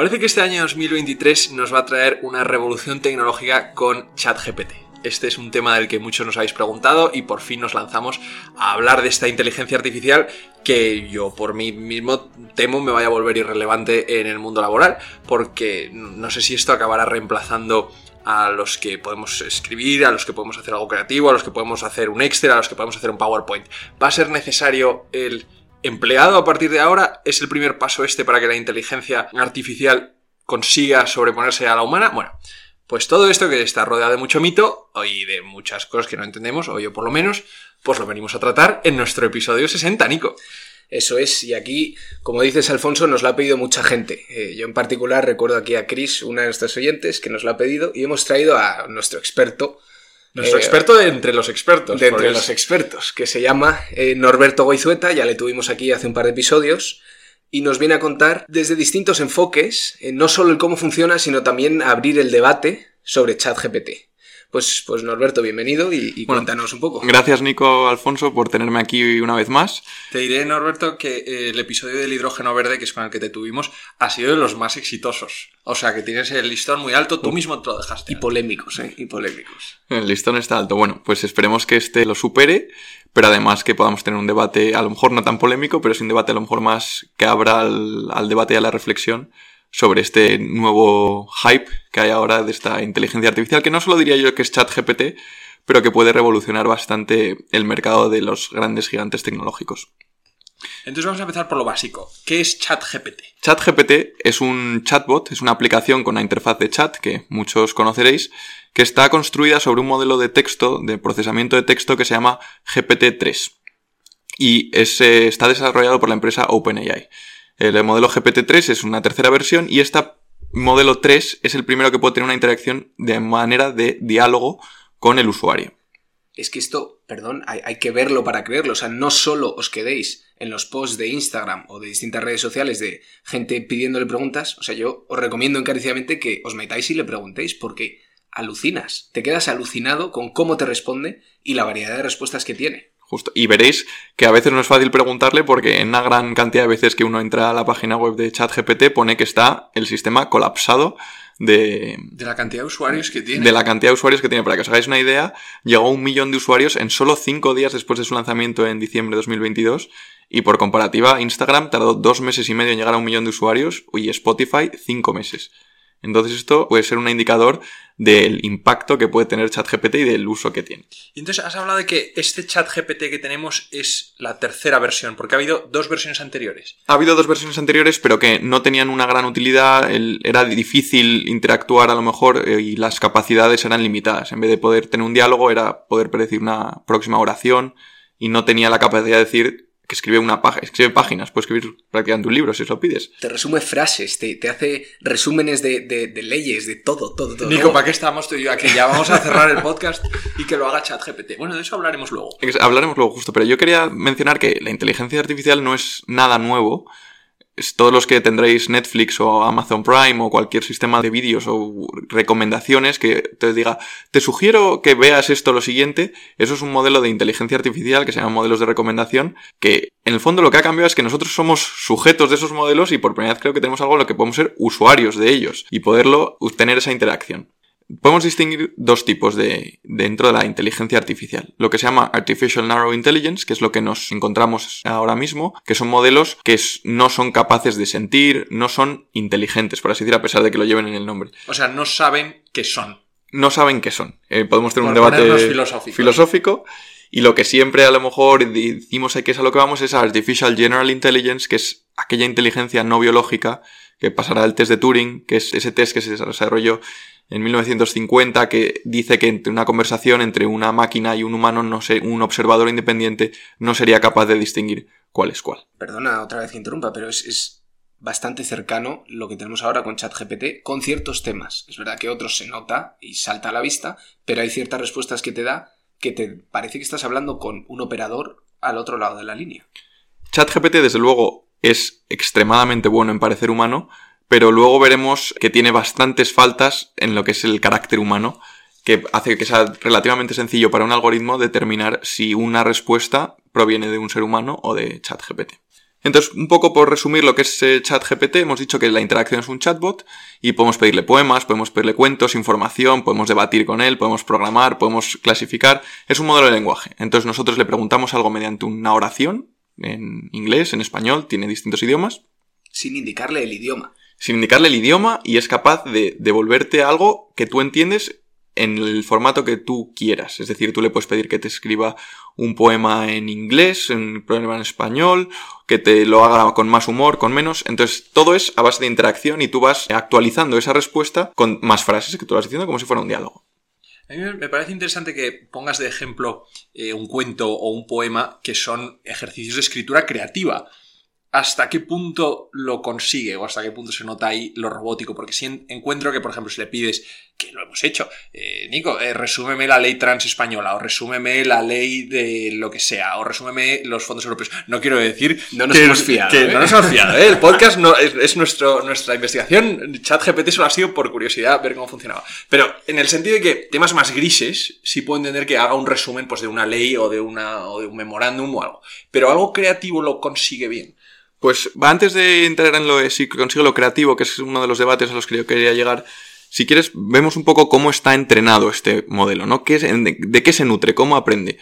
Parece que este año 2023 nos va a traer una revolución tecnológica con ChatGPT. Este es un tema del que muchos nos habéis preguntado y por fin nos lanzamos a hablar de esta inteligencia artificial que yo por mí mismo temo me vaya a volver irrelevante en el mundo laboral porque no sé si esto acabará reemplazando a los que podemos escribir, a los que podemos hacer algo creativo, a los que podemos hacer un Excel, a los que podemos hacer un PowerPoint. ¿Va a ser necesario el empleado a partir de ahora? ¿Es el primer paso este para que la inteligencia artificial consiga sobreponerse a la humana? Bueno, pues todo esto que está rodeado de mucho mito y de muchas cosas que no entendemos, o yo por lo menos, pues lo venimos a tratar en nuestro episodio 60, Nico. Eso es, y aquí, como dices Alfonso, nos lo ha pedido mucha gente. Eh, yo en particular recuerdo aquí a Chris, una de nuestras oyentes, que nos lo ha pedido, y hemos traído a nuestro experto. Nuestro eh, experto de entre los expertos. De entre los expertos, que se llama eh, Norberto Goizueta, ya le tuvimos aquí hace un par de episodios, y nos viene a contar desde distintos enfoques, no solo el cómo funciona, sino también abrir el debate sobre ChatGPT. Pues, pues Norberto, bienvenido y, cuéntanos un poco. Gracias Nico Alfonso por tenerme aquí una vez más. Te diré, Norberto, que eh, el episodio del hidrógeno verde, que es con el que te tuvimos, ha sido de los más exitosos. O sea, que tienes el listón muy alto, tú mismo te lo dejaste. Y polémicos, ¿eh? Y polémicos. El listón está alto. Bueno, pues esperemos que este lo supere, pero además que podamos tener un debate, a lo mejor no tan polémico, pero sí un debate a lo mejor más que abra al, al debate y a la reflexión sobre este nuevo hype que hay ahora de esta inteligencia artificial, que no solo diría yo que es ChatGPT, pero que puede revolucionar bastante el mercado de los grandes gigantes tecnológicos. Entonces vamos a empezar por lo básico. ¿Qué es ChatGPT? ChatGPT es un chatbot, es una aplicación con una interfaz de chat que muchos conoceréis, que está construida sobre un modelo de texto, de procesamiento de texto que se llama GPT-3. Y está desarrollado por la empresa OpenAI. El modelo GPT-3 es una tercera versión y este modelo 3 es el primero que puede tener una interacción de manera de diálogo con el usuario. Es que esto, perdón, hay, que verlo para creerlo. O sea, no solo os quedéis en los posts de Instagram o de distintas redes sociales de gente pidiéndole preguntas. O sea, yo os recomiendo encarecidamente que os metáis y le preguntéis porque alucinas. Te quedas alucinado con cómo te responde y la variedad de respuestas que tiene. Justo. Y veréis que a veces no es fácil preguntarle porque en una gran cantidad de veces que uno entra a la página web de ChatGPT pone que está el sistema colapsado de... De la cantidad de usuarios que tiene. De la cantidad de usuarios que tiene. Para que os hagáis una idea, llegó a un millón de usuarios en solo cinco días después de su lanzamiento en diciembre de 2022. Y por comparativa, Instagram tardó dos meses y medio en llegar a un millón de usuarios y Spotify cinco meses. Entonces esto puede ser un indicador del impacto que puede tener ChatGPT y del uso que tiene. Y entonces has hablado de que este ChatGPT que tenemos es la tercera versión, porque ha habido dos versiones anteriores. Ha habido dos versiones anteriores, pero que no tenían una gran utilidad, era difícil interactuar a lo mejor eh, y las capacidades eran limitadas. En vez de poder tener un diálogo era poder predecir una próxima oración y no tenía la capacidad de decir que escribe una página, escribe páginas, puede escribir prácticamente un libro si os lo pides. Te resume frases, te, te hace resúmenes de, de, leyes, de todo, todo, todo. Nico, ¿para qué estamos tú y yo aquí? Ya vamos a cerrar el podcast y que lo haga ChatGPT. Bueno, de eso hablaremos luego. Hablaremos luego, justo, pero yo quería mencionar que la inteligencia artificial no es nada nuevo todos los que tendréis Netflix o Amazon Prime o cualquier sistema de vídeos o recomendaciones que te diga, te sugiero que veas esto lo siguiente, eso es un modelo de inteligencia artificial que se llama modelos de recomendación, que en el fondo lo que ha cambiado es que nosotros somos sujetos de esos modelos y por primera vez creo que tenemos algo en lo que podemos ser usuarios de ellos y poderlo tener esa interacción podemos distinguir dos tipos de dentro de la inteligencia artificial. Lo que se llama Artificial Narrow Intelligence, que es lo que nos encontramos ahora mismo, que son modelos que no son capaces de sentir, no son inteligentes, por así decir, a pesar de que lo lleven en el nombre. O sea, no saben qué son. No saben qué son. Eh, podemos tener un debate filosófico. filosófico. Y lo que siempre a lo mejor decimos que es a lo que vamos es Artificial General Intelligence, que es aquella inteligencia no biológica que pasará el test de Turing, que es ese test que se desarrolló en 1950 que dice que entre una conversación entre una máquina y un humano, no sé, un observador independiente no sería capaz de distinguir cuál es cuál. Perdona otra vez que interrumpa, pero es, bastante cercano lo que tenemos ahora con ChatGPT con ciertos temas. Es verdad que otros se nota y salta a la vista, pero hay ciertas respuestas que te da que te parece que estás hablando con un operador al otro lado de la línea. ChatGPT, desde luego, es extremadamente bueno en parecer humano, pero luego veremos que tiene bastantes faltas en lo que es el carácter humano, que hace que sea relativamente sencillo para un algoritmo determinar si una respuesta proviene de un ser humano o de ChatGPT. Entonces, un poco por resumir lo que es eh, ChatGPT, hemos dicho que la interacción es un chatbot y podemos pedirle poemas, podemos pedirle cuentos, información, podemos debatir con él, podemos programar, podemos clasificar. Es un modelo de lenguaje. Entonces, nosotros le preguntamos algo mediante una oración en inglés, en español, tiene distintos idiomas. Sin indicarle el idioma. Sin indicarle el idioma y es capaz de devolverte algo que tú entiendes en el formato que tú quieras. Es decir, tú le puedes pedir que te escriba un poema en inglés, un poema en español, que te lo haga con más humor, con menos. Entonces, todo es a base de interacción y tú vas actualizando esa respuesta con más frases que tú vas diciendo como si fuera un diálogo. A mí me parece interesante que pongas de ejemplo eh, un cuento o un poema que son ejercicios de escritura creativa hasta qué punto lo consigue o hasta qué punto se nota ahí lo robótico. Porque si encuentro que, por ejemplo, si le pides, que lo hemos hecho, eh, Nico, eh, resúmeme la ley trans española o resúmeme la ley de lo que sea o resúmeme los fondos europeos. No quiero decir no nos hemos fiado. Que no nos hemos fiado. ¿eh? El podcast no, es, nuestro, nuestra investigación. ChatGPT solo ha sido por curiosidad ver cómo funcionaba. Pero en el sentido de que temas más grises, sí puedo entender que haga un resumen pues, de una ley o de, una, o de un memorándum o algo. Pero algo creativo lo consigue bien. Pues antes de entrar en lo si consigo lo creativo, que es uno de los debates a los que yo quería llegar, si quieres, vemos un poco cómo está entrenado este modelo, ¿no? ¿Qué de, de, qué se nutre? ¿Cómo aprende?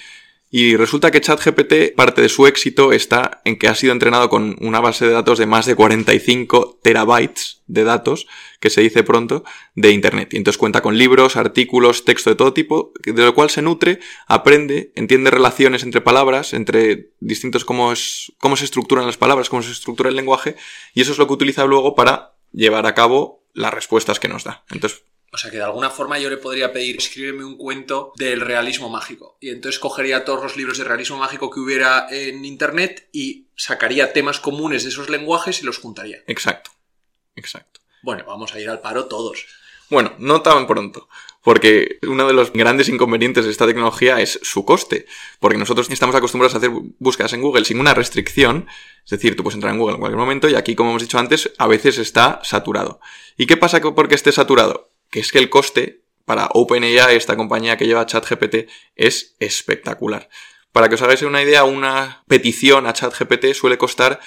Y resulta que ChatGPT, parte de su éxito está en que ha sido entrenado con una base de datos de más de 45 terabytes de datos, que se dice pronto, de Internet. Y entonces cuenta con libros, artículos, texto de todo tipo, de lo cual se nutre, aprende, entiende relaciones entre palabras, entre distintos cómo, es, cómo se estructuran las palabras, cómo se estructura el lenguaje, y eso es lo que utiliza luego para llevar a cabo las respuestas que nos da. Entonces, o sea que de alguna forma yo le podría pedir, escríbeme un cuento del realismo mágico. Y entonces cogería todos los libros de realismo mágico que hubiera en internet y sacaría temas comunes de esos lenguajes y los juntaría. Exacto. Exacto. Bueno, vamos a ir al paro todos. Bueno, no tan pronto. Porque uno de los grandes inconvenientes de esta tecnología es su coste. Porque nosotros estamos acostumbrados a hacer búsquedas en Google sin una restricción. Es decir, tú puedes entrar en Google en cualquier momento y aquí, como hemos dicho antes, a veces está saturado. ¿Y qué pasa porque esté saturado? Que es que el coste para OpenAI, esta compañía que lleva ChatGPT, es espectacular. Para que os hagáis una idea, una petición a ChatGPT suele costar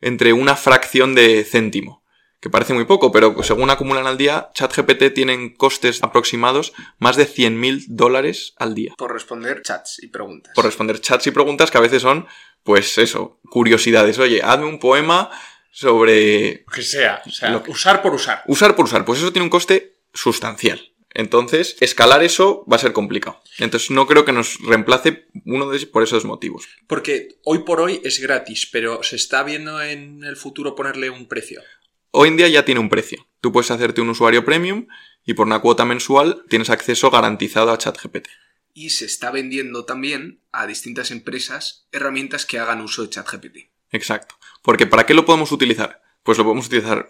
entre una fracción de céntimo, que parece muy poco, pero según acumulan al día, ChatGPT tienen costes aproximados más de 100.000 dólares al día. Por responder chats y preguntas. Por responder chats y preguntas que a veces son, pues eso, curiosidades. Oye, hazme un poema sobre... Lo que sea, o sea, usar por usar. Usar por usar, pues eso tiene un coste sustancial. Entonces, escalar eso va a ser complicado. Entonces, no creo que nos reemplace uno de por esos motivos. Porque hoy por hoy es gratis, pero ¿se está viendo en el futuro ponerle un precio? Hoy en día ya tiene un precio. Tú puedes hacerte un usuario premium y por una cuota mensual tienes acceso garantizado a ChatGPT. Y se está vendiendo también a distintas empresas herramientas que hagan uso de ChatGPT. Exacto. Porque ¿para qué lo podemos utilizar? Pues lo podemos utilizar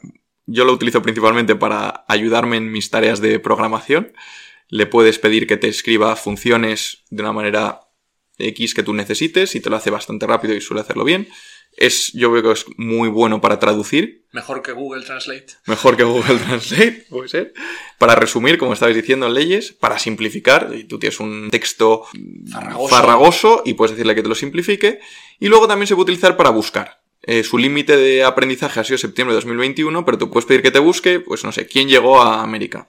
yo lo utilizo principalmente para ayudarme en mis tareas de programación. Le puedes pedir que te escriba funciones de una manera X que tú necesites y te lo hace bastante rápido y suele hacerlo bien. Es, yo veo que es muy bueno para traducir. Mejor que Google Translate. Mejor que Google Translate, puede ser. Para resumir, como estabais diciendo en leyes, para simplificar, y tú tienes un texto farragoso. farragoso y puedes decirle que te lo simplifique. Y luego también se puede utilizar para buscar. Eh, su límite de aprendizaje ha sido septiembre de 2021, pero tú puedes pedir que te busque, pues no sé, quién llegó a América.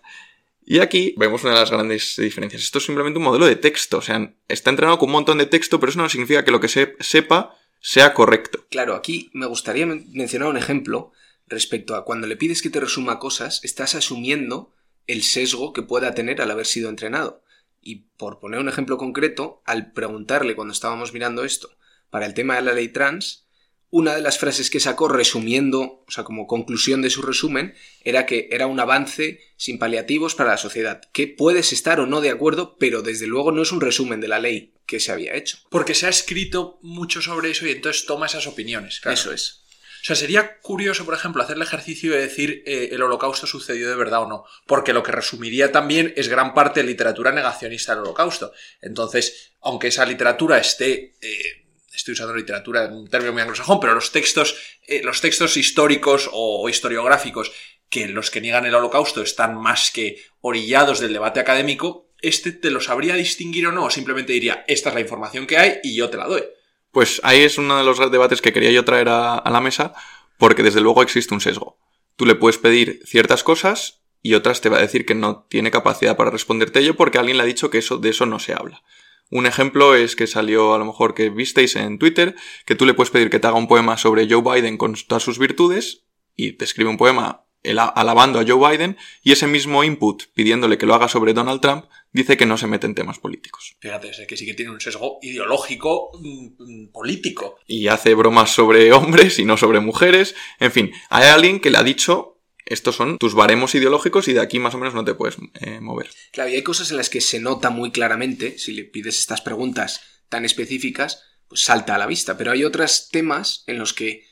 Y aquí vemos una de las grandes diferencias. Esto es simplemente un modelo de texto, o sea, está entrenado con un montón de texto, pero eso no significa que lo que se sepa sea correcto. Claro, aquí me gustaría mencionar un ejemplo respecto a cuando le pides que te resuma cosas, estás asumiendo el sesgo que pueda tener al haber sido entrenado. Y por poner un ejemplo concreto, al preguntarle cuando estábamos mirando esto para el tema de la ley trans, una de las frases que sacó resumiendo, o sea, como conclusión de su resumen, era que era un avance sin paliativos para la sociedad, que puedes estar o no de acuerdo, pero desde luego no es un resumen de la ley que se había hecho. Porque se ha escrito mucho sobre eso y entonces toma esas opiniones. Eso es. O sea, sería curioso, por ejemplo, hacer el ejercicio de decir eh, el holocausto sucedió de verdad o no, porque lo que resumiría también es gran parte de literatura negacionista del holocausto. Entonces, aunque esa literatura esté... Eh, estoy usando literatura en un término muy anglosajón, pero los textos, eh, los textos históricos o, historiográficos que los que niegan el holocausto están más que orillados del debate académico, este te lo sabría distinguir o no, o simplemente diría, esta es la información que hay y yo te la doy. Pues ahí es uno de los debates que quería yo traer a, a la mesa, porque desde luego existe un sesgo. Tú le puedes pedir ciertas cosas y otras te va a decir que no tiene capacidad para responderte ello porque alguien le ha dicho que eso, de eso no se habla. Un ejemplo es que salió a lo mejor que visteis en Twitter que tú le puedes pedir que te haga un poema sobre Joe Biden con todas sus virtudes y te escribe un poema alabando a Joe Biden y ese mismo input pidiéndole que lo haga sobre Donald Trump dice que no se mete en temas políticos. Fíjate, es que sí que tiene un sesgo ideológico mm, mm, político. Y hace bromas sobre hombres y no sobre mujeres. En fin, hay alguien que le ha dicho estos son tus baremos ideológicos y de aquí más o menos no te puedes eh, mover. Claro, y hay cosas en las que se nota muy claramente, si le pides estas preguntas tan específicas, pues salta a la vista, pero hay otros temas en los que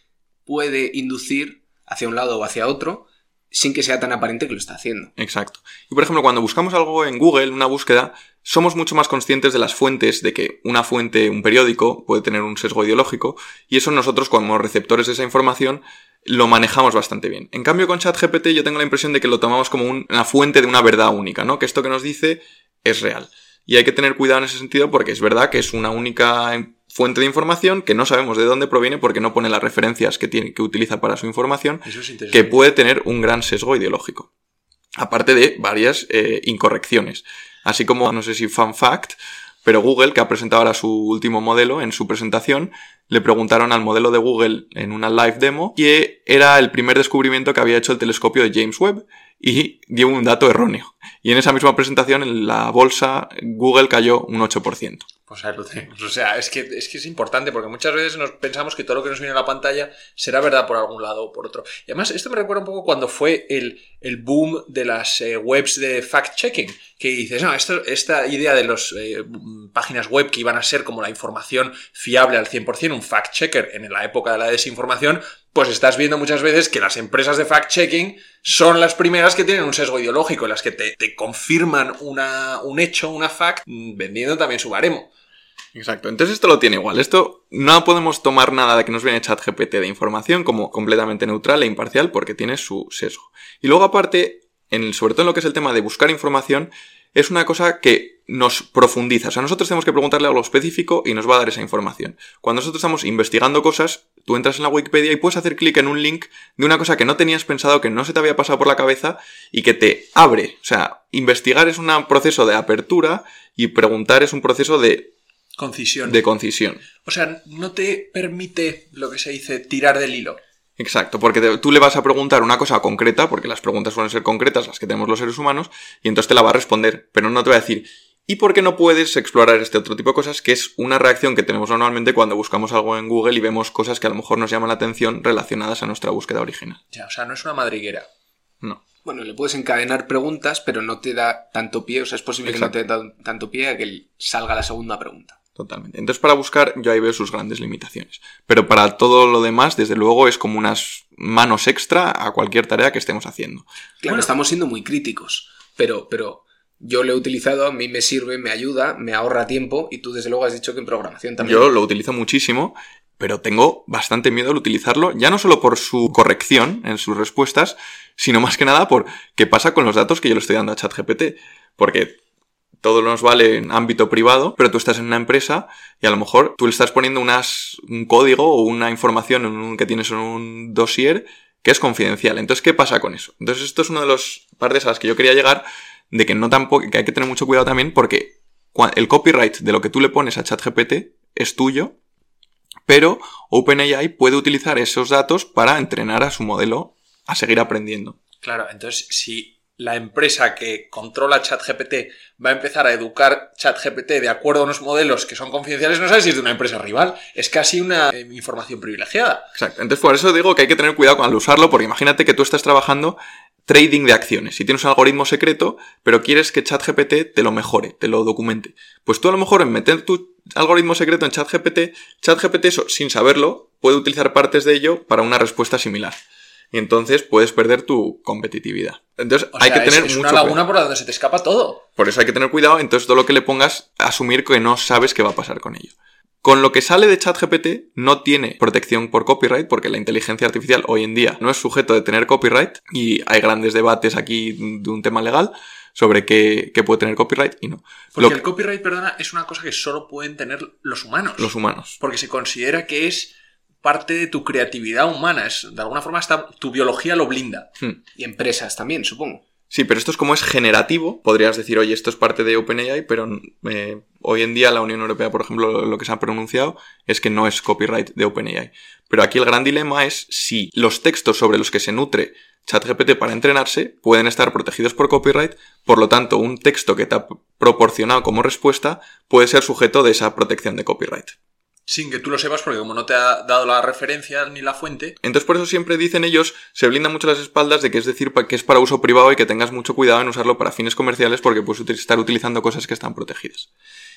puede inducir hacia un lado o hacia otro sin que sea tan aparente que lo está haciendo. Exacto. Y por ejemplo, cuando buscamos algo en Google, una búsqueda, somos mucho más conscientes de las fuentes, de que una fuente, un periódico, puede tener un sesgo ideológico, y eso nosotros como receptores de esa información lo manejamos bastante bien. En cambio, con ChatGPT yo tengo la impresión de que lo tomamos como una fuente de una verdad única, ¿no? Que esto que nos dice es real. Y hay que tener cuidado en ese sentido porque es verdad que es una única fuente de información que no sabemos de dónde proviene porque no pone las referencias que, tiene, que utiliza para su información, que puede tener un gran sesgo ideológico. Aparte de varias eh, incorrecciones. Así como, no sé si fan fact, pero Google, que ha presentado ahora su último modelo en su presentación, le preguntaron al modelo de Google en una live demo que era el primer descubrimiento que había hecho el telescopio de James Webb y dio un dato erróneo. Y en esa misma presentación en la bolsa Google cayó un 8%. Pues ahí lo. O sea, es que, es que es importante porque muchas veces nos pensamos que todo lo que nos viene a la pantalla será verdad por algún lado o por otro. Y además, esto me recuerda un poco cuando fue el, el boom de las eh, webs de fact-checking. Que dices, no, esto, esta idea de las eh, páginas web que iban a ser como la información fiable al 100%, un fact-checker en la época de la desinformación, pues estás viendo muchas veces que las empresas de fact-checking son las primeras que tienen un sesgo ideológico, las que te, te confirman una, un hecho, una fact, mm, vendiendo también su baremo. Exacto. Entonces esto lo tiene igual. Esto no podemos tomar nada de que nos viene ChatGPT de información como completamente neutral e imparcial porque tiene su sesgo. Y luego aparte, en sobre todo en lo que es el tema de buscar información, es una cosa que nos profundiza. O sea, nosotros tenemos que preguntarle algo específico y nos va a dar esa información. Cuando nosotros estamos investigando cosas, tú entras en la Wikipedia y puedes hacer clic en un link de una cosa que no tenías pensado, que no se te había pasado por la cabeza y que te abre. O sea, investigar es un proceso de apertura y preguntar es un proceso de Concisión. De concisión. O sea, no te permite lo que se dice tirar del hilo. Exacto, porque tú le vas a preguntar una cosa concreta, porque las preguntas suelen ser concretas, las que tenemos los seres humanos, y entonces te la va a responder, pero no te va a decir, ¿y por qué no puedes explorar este otro tipo de cosas? Que es una reacción que tenemos normalmente cuando buscamos algo en Google y vemos cosas que a lo mejor nos llaman la atención relacionadas a nuestra búsqueda original. Ya, o sea, no es una madriguera. No. Bueno, le puedes encadenar preguntas, pero no te da tanto pie, o sea, es posible que no te dé tanto pie a que salga la segunda pregunta. Totalmente. Entonces, para buscar, yo ahí veo sus grandes limitaciones. Pero para todo lo demás, desde luego, es como unas manos extra a cualquier tarea que estemos haciendo. Claro, estamos siendo muy críticos, pero, pero yo lo he utilizado, a mí me sirve, me ayuda, me ahorra tiempo, y tú, desde luego, has dicho que en programación también. Yo lo utilizo muchísimo, pero tengo bastante miedo al utilizarlo, ya no solo por su corrección en sus respuestas, sino más que nada por qué pasa con los datos que yo le estoy dando a ChatGPT. Porque todo nos vale en ámbito privado, pero tú estás en una empresa y a lo mejor tú le estás poniendo un código o una información en un, que tienes en un dossier que es confidencial. Entonces, ¿qué pasa con eso? Entonces, esto es una de las partes a las que yo quería llegar, de que no tampoco, que hay que tener mucho cuidado también porque el copyright de lo que tú le pones a ChatGPT es tuyo, pero OpenAI puede utilizar esos datos para entrenar a su modelo a seguir aprendiendo. Claro, entonces si la empresa que controla ChatGPT va a empezar a educar ChatGPT de acuerdo a unos modelos que son confidenciales, no sabes si es de una empresa rival. Es casi una eh, información privilegiada. Exacto. Entonces, por eso digo que hay que tener cuidado al usarlo, porque imagínate que tú estás trabajando trading de acciones y tienes un algoritmo secreto, pero quieres que ChatGPT te lo mejore, te lo documente. Pues tú a lo mejor en meter tu algoritmo secreto en ChatGPT, ChatGPT, sin saberlo, puede utilizar partes de ello para una respuesta similar y entonces puedes perder tu competitividad. Entonces hay que tener es, mucho una laguna por donde se te escapa todo. Por eso hay que tener cuidado, entonces todo lo que le pongas, asumir que no sabes qué va a pasar con ello. Con lo que sale de ChatGPT no tiene protección por copyright porque la inteligencia artificial hoy en día no es sujeto de tener copyright y hay grandes debates aquí de un tema legal sobre qué, qué puede tener copyright y no. Porque Lo- el copyright, perdona, es una cosa que solo pueden tener los humanos. los humanos. Porque se considera que es parte de tu creatividad humana. Es, de alguna forma está, tu biología lo blinda. Hmm. Y empresas también, supongo. Sí, pero esto es como es generativo, podrías decir, oye, esto es parte de OpenAI, pero eh, hoy en día la Unión Europea, por ejemplo, lo que se ha pronunciado es que no es copyright de OpenAI. Pero aquí el gran dilema es si los textos sobre los que se nutre ChatGPT para entrenarse pueden estar protegidos por copyright, por lo tanto, un texto que te ha proporcionado como respuesta puede ser sujeto de esa protección de copyright. Sin que tú lo sepas, porque como no te ha dado la referencia ni la fuente, Entonces por eso siempre dicen ellos, se blindan mucho las espaldas de que es decir que es para uso privado y que tengas mucho cuidado en usarlo para fines comerciales porque puedes estar utilizando cosas que están protegidas.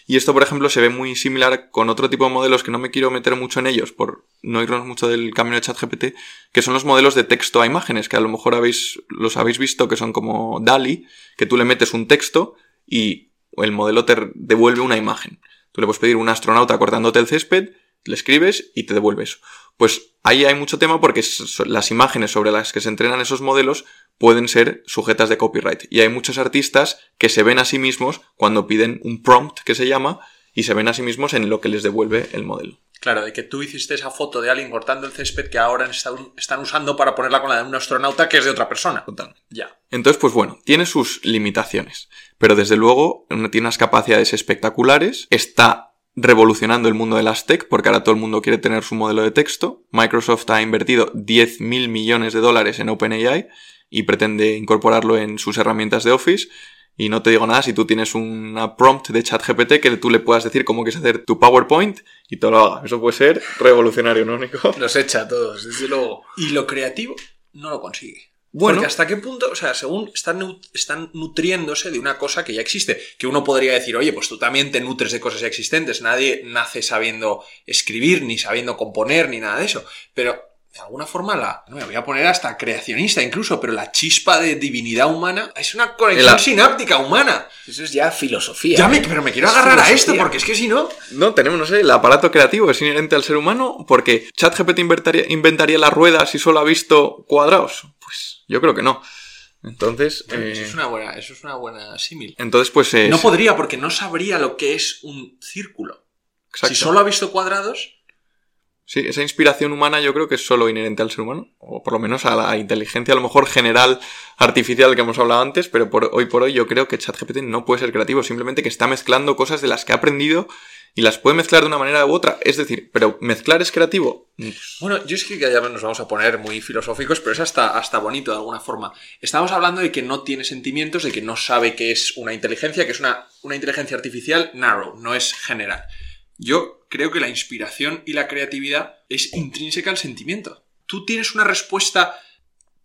Y esto, por ejemplo, se ve muy similar con otro tipo de modelos que no me quiero meter mucho en ellos por no irnos mucho del camino de ChatGPT, que son los modelos de texto a imágenes, que a lo mejor habéis, los habéis visto, que son como DALI, que tú le metes un texto y el modelo te devuelve una imagen. Tú le puedes pedir un astronauta cortándote el césped, le escribes y te devuelve eso. Pues ahí hay mucho tema porque las imágenes sobre las que se entrenan esos modelos pueden ser sujetas de copyright. Y hay muchos artistas que se ven a sí mismos cuando piden un prompt que se llama y se ven a sí mismos en lo que les devuelve el modelo. Claro, de que tú hiciste esa foto de alguien cortando el césped que ahora están, están usando para ponerla con la de un astronauta que es de otra persona. Totalmente. Ya. Entonces, pues bueno, tiene sus limitaciones, pero desde luego tiene unas capacidades espectaculares, está revolucionando el mundo de las tech, porque ahora todo el mundo quiere tener su modelo de texto. Microsoft ha invertido 10 mil millones de dólares en OpenAI y pretende incorporarlo en sus herramientas de Office. Y no te digo nada si tú tienes una prompt de ChatGPT que tú le puedas decir cómo quieres hacer tu PowerPoint y te lo haga. Eso puede ser revolucionario, ¿no, Nico? Los echa a todos, desde luego. Y lo creativo no lo consigue. Bueno. Porque hasta qué punto, o sea, según están, están nutriéndose de una cosa que ya existe, que uno podría decir, oye, pues tú también te nutres de cosas ya existentes, nadie nace sabiendo escribir, ni sabiendo componer, ni nada de eso, pero de alguna forma la, no me voy a poner hasta creacionista incluso, pero la chispa de divinidad humana es una conexión sináptica humana. Eso es ya filosofía. Ya me, ¿eh? pero me quiero Es agarrar a esto, porque es que si no... No, tenemos, no sé, el aparato creativo es inherente al ser humano porque ChatGPT inventaría, inventaría la rueda si solo ha visto cuadrados. Pues yo creo que no. Entonces, eh, Eso es una buena, eso es una buena símil. entonces pues es... No podría porque no sabría lo que es un círculo. Exacto. Si solo ha visto cuadrados, Sí, esa inspiración humana yo creo que es solo inherente al ser humano, o por lo menos a la inteligencia a lo mejor general artificial que hemos hablado antes, pero por hoy por hoy yo creo que ChatGPT no puede ser creativo, simplemente que está mezclando cosas de las que ha aprendido y las puede mezclar de una manera u otra. Es decir, pero mezclar es creativo. Bueno, yo es que ya nos vamos a poner muy filosóficos, pero es hasta, hasta bonito de alguna forma. Estamos hablando de que no tiene sentimientos, de que no sabe qué es una inteligencia, que es una, una inteligencia artificial narrow, no es general. Yo creo que la inspiración y la creatividad es intrínseca al sentimiento. Tú tienes una respuesta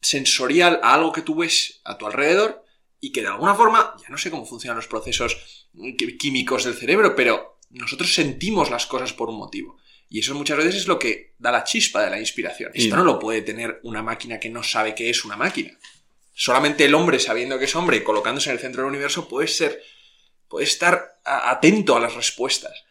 sensorial a algo que tú ves a tu alrededor y que de alguna forma, ya no sé cómo funcionan los procesos químicos del cerebro, pero nosotros sentimos las cosas por un motivo. Y eso muchas veces es lo que da la chispa de la inspiración. Esto no lo puede tener una máquina que no sabe qué es una máquina. Solamente el hombre, sabiendo que es hombre y colocándose en el centro del universo, puede ser. puede estar atento a las respuestas.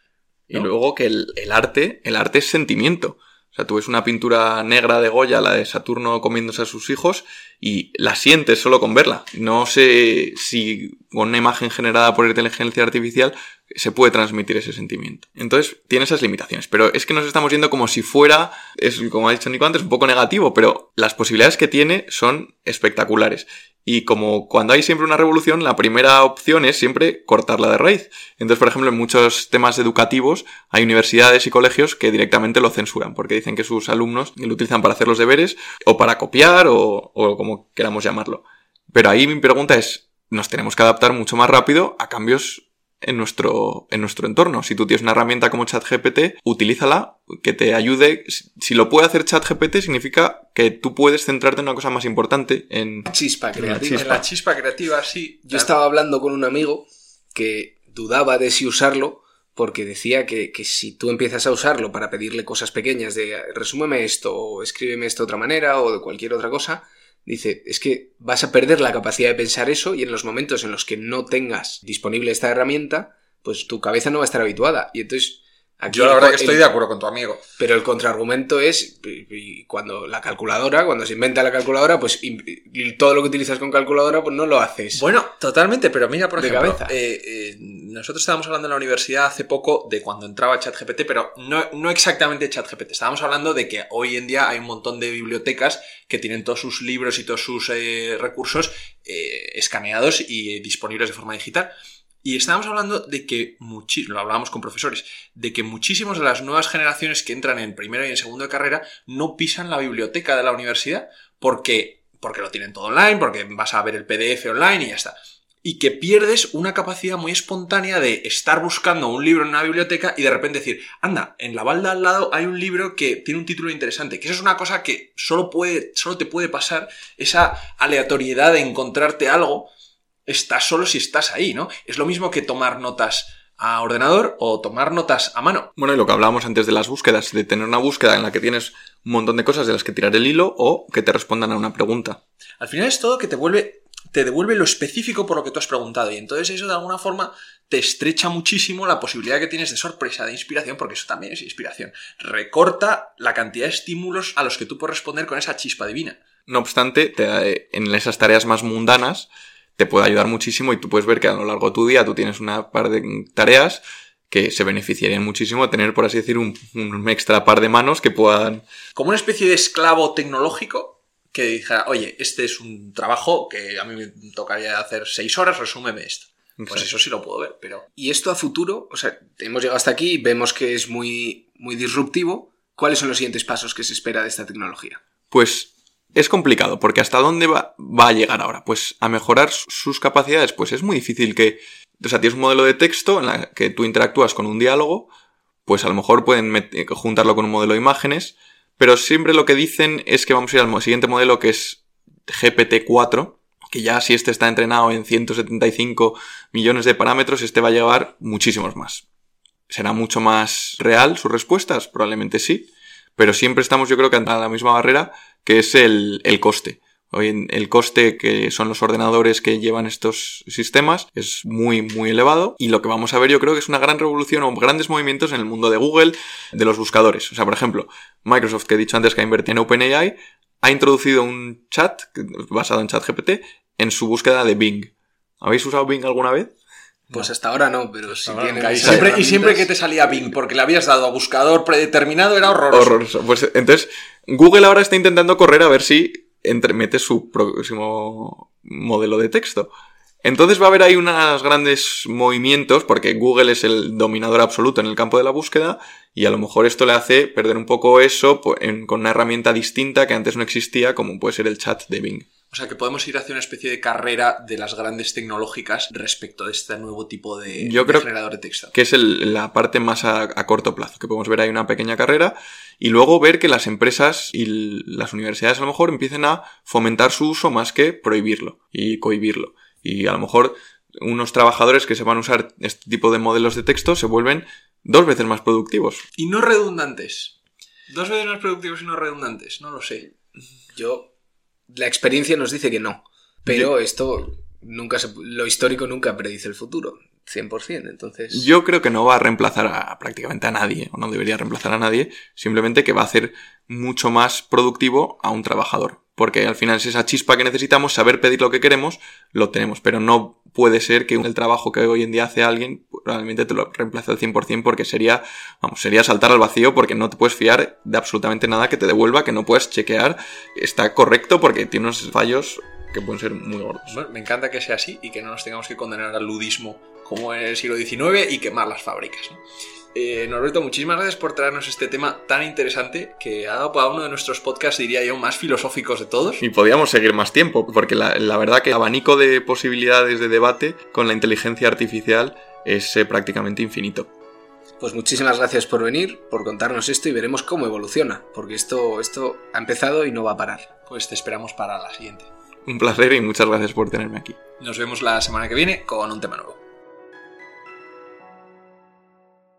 Y luego que el, el arte, el arte es sentimiento. O sea, tú ves una pintura negra de Goya, la de Saturno comiéndose a sus hijos, y la sientes solo con verla. No sé si con una imagen generada por inteligencia artificial se puede transmitir ese sentimiento. Entonces, tiene esas limitaciones. Pero es que nos estamos yendo como si fuera, es como ha dicho Nico antes, un poco negativo, pero las posibilidades que tiene son espectaculares. Y como cuando hay siempre una revolución, la primera opción es siempre cortarla de raíz. Entonces, por ejemplo, en muchos temas educativos hay universidades y colegios que directamente lo censuran, porque dicen que sus alumnos lo utilizan para hacer los deberes, o para copiar, o, como queramos llamarlo. Pero ahí mi pregunta es, nos tenemos que adaptar mucho más rápido a cambios en nuestro, en nuestro entorno. Si tú tienes una herramienta como ChatGPT, utilízala, que te ayude. Si- lo puede hacer ChatGPT, significa que tú puedes centrarte en una cosa más importante, en... Chispa creativa. En la chispa creativa, sí. Yo estaba hablando con un amigo que dudaba de si usarlo porque decía que, que si tú empiezas a usarlo para pedirle cosas pequeñas de resúmeme esto o escríbeme esto de otra manera o de cualquier otra cosa, dice, es que vas a perder la capacidad de pensar eso y en los momentos en los que no tengas disponible esta herramienta, pues tu cabeza no va a estar habituada. Y entonces Aquí Yo la verdad el- que estoy de acuerdo con tu amigo. Pero el contraargumento es cuando la calculadora, cuando se inventa la calculadora, pues todo lo que utilizas con calculadora, pues no lo haces. Bueno, totalmente, pero mira, por De ejemplo, cabeza. eh, eh, nosotros estábamos hablando en la universidad hace poco de cuando entraba ChatGPT, pero no, no exactamente ChatGPT. Estábamos hablando de que hoy en día hay un montón de bibliotecas que tienen todos sus libros y todos sus eh, recursos eh, escaneados y disponibles de forma digital. Y estábamos hablando de que, lo hablábamos con profesores, de que muchísimos de las nuevas generaciones que entran en primero y en segundo de carrera no pisan la biblioteca de la universidad porque, porque lo tienen todo online, porque vas a ver el PDF online y ya está. Y que pierdes una capacidad muy espontánea de estar buscando un libro en una biblioteca y de repente decir, anda, en la balda al lado hay un libro que tiene un título interesante. Que eso es una cosa que solo, puede, solo te puede pasar, esa aleatoriedad de encontrarte algo estás solo si estás ahí, ¿no? Es lo mismo que tomar notas a ordenador o tomar notas a mano. Bueno, y lo que hablábamos antes de las búsquedas, de tener una búsqueda en la que tienes un montón de cosas de las que tirar el hilo o que te respondan a una pregunta. Al final es todo que te vuelve te devuelve lo específico por lo que tú has preguntado y entonces eso de alguna forma te estrecha muchísimo la posibilidad que tienes de sorpresa, de inspiración, porque eso también es inspiración. Recorta la cantidad de estímulos a los que tú puedes responder con esa chispa divina. No obstante, te- en esas tareas más mundanas te puede ayudar muchísimo y tú puedes ver que a lo largo de tu día tú tienes una par de tareas que se beneficiarían muchísimo de tener, por así decir, un, un extra par de manos que puedan... Como una especie de esclavo tecnológico que dijera, oye, este es un trabajo que a mí me tocaría hacer seis horas, resúmeme esto. Pues Exacto. eso sí lo puedo ver, pero Y esto a futuro, o sea, hemos llegado hasta aquí, vemos que es muy, muy disruptivo. ¿Cuáles son los siguientes pasos que se espera de esta tecnología? Pues es complicado, porque ¿hasta dónde va, va a llegar ahora? Pues a mejorar su- sus capacidades, pues es muy difícil que... O sea, tienes un modelo de texto en la que tú interactúas con un diálogo, pues a lo mejor pueden juntarlo con un modelo de imágenes, pero siempre lo que dicen es que vamos a ir al siguiente modelo que es GPT-4, que ya si este está entrenado en 175 millones de parámetros, este va a llevar muchísimos más. ¿Será mucho más real sus respuestas? Probablemente sí, pero siempre estamos yo creo que ante la misma barrera que es el, el coste. Hoy en- el coste que son los ordenadores que llevan estos sistemas es muy, muy elevado y lo que vamos a ver yo creo que es una gran revolución o grandes movimientos en el mundo de Google, de los buscadores. O sea, por ejemplo, Microsoft, que he dicho antes que ha invertido en OpenAI, ha introducido un chat basado en ChatGPT en su búsqueda de Bing. ¿Habéis usado Bing alguna vez? Pues hasta ahora no, pero si Ahora tienen siempre, y siempre que te salía Bing porque le habías dado a buscador predeterminado era horroroso. Horroroso. Pues entonces, Google ahora está intentando correr a ver si entre- mete su próximo modelo de texto. Entonces va a haber ahí unos grandes movimientos, porque Google es el dominador absoluto en el campo de la búsqueda, y a lo mejor esto le hace perder un poco eso en- con una herramienta distinta que antes no existía, como puede ser el chat de Bing. O sea que podemos ir hacia una especie de carrera de las grandes tecnológicas respecto de este nuevo tipo de, Yo de generador de texto. que es el- la parte más a, a corto plazo, que podemos ver ahí una pequeña carrera y luego ver que las empresas y las universidades a lo mejor empiecen a fomentar su uso más que prohibirlo y cohibirlo. Y a lo mejor unos trabajadores que sepan usar este tipo de modelos de texto se vuelven dos veces más productivos. Y no redundantes. Dos veces más productivos y no redundantes, no lo sé. Yo, la experiencia nos dice que no. Pero esto nunca se, lo histórico nunca predice el futuro. 100%, entonces... Yo creo que no va a reemplazar a prácticamente a nadie, o no debería reemplazar a nadie, simplemente que va a hacer mucho más productivo a un trabajador. Porque al final es esa chispa que necesitamos, saber pedir lo que queremos, lo tenemos, pero no puede ser que el trabajo que hoy en día hace alguien probablemente te lo reemplace al 100% porque sería, vamos, sería saltar al vacío porque no te puedes fiar de absolutamente nada que te devuelva, que no puedes chequear, está correcto porque tiene unos fallos que pueden ser muy gordos. Bueno, me encanta que sea así y que no nos tengamos que condenar al ludismo como en el siglo XIX y quemar las fábricas. Eh, Norberto, muchísimas gracias por traernos este tema tan interesante que ha dado para uno de nuestros podcasts, diría yo, más filosóficos de todos. Y podíamos seguir más tiempo, porque la, la verdad que el abanico de posibilidades de debate con la inteligencia artificial es eh, prácticamente infinito. Pues muchísimas gracias por venir, por contarnos esto y veremos cómo evoluciona. Porque esto, esto ha empezado y no va a parar. Pues te esperamos para la siguiente. Un placer y muchas gracias por tenerme aquí. Nos vemos la semana que viene con un tema nuevo.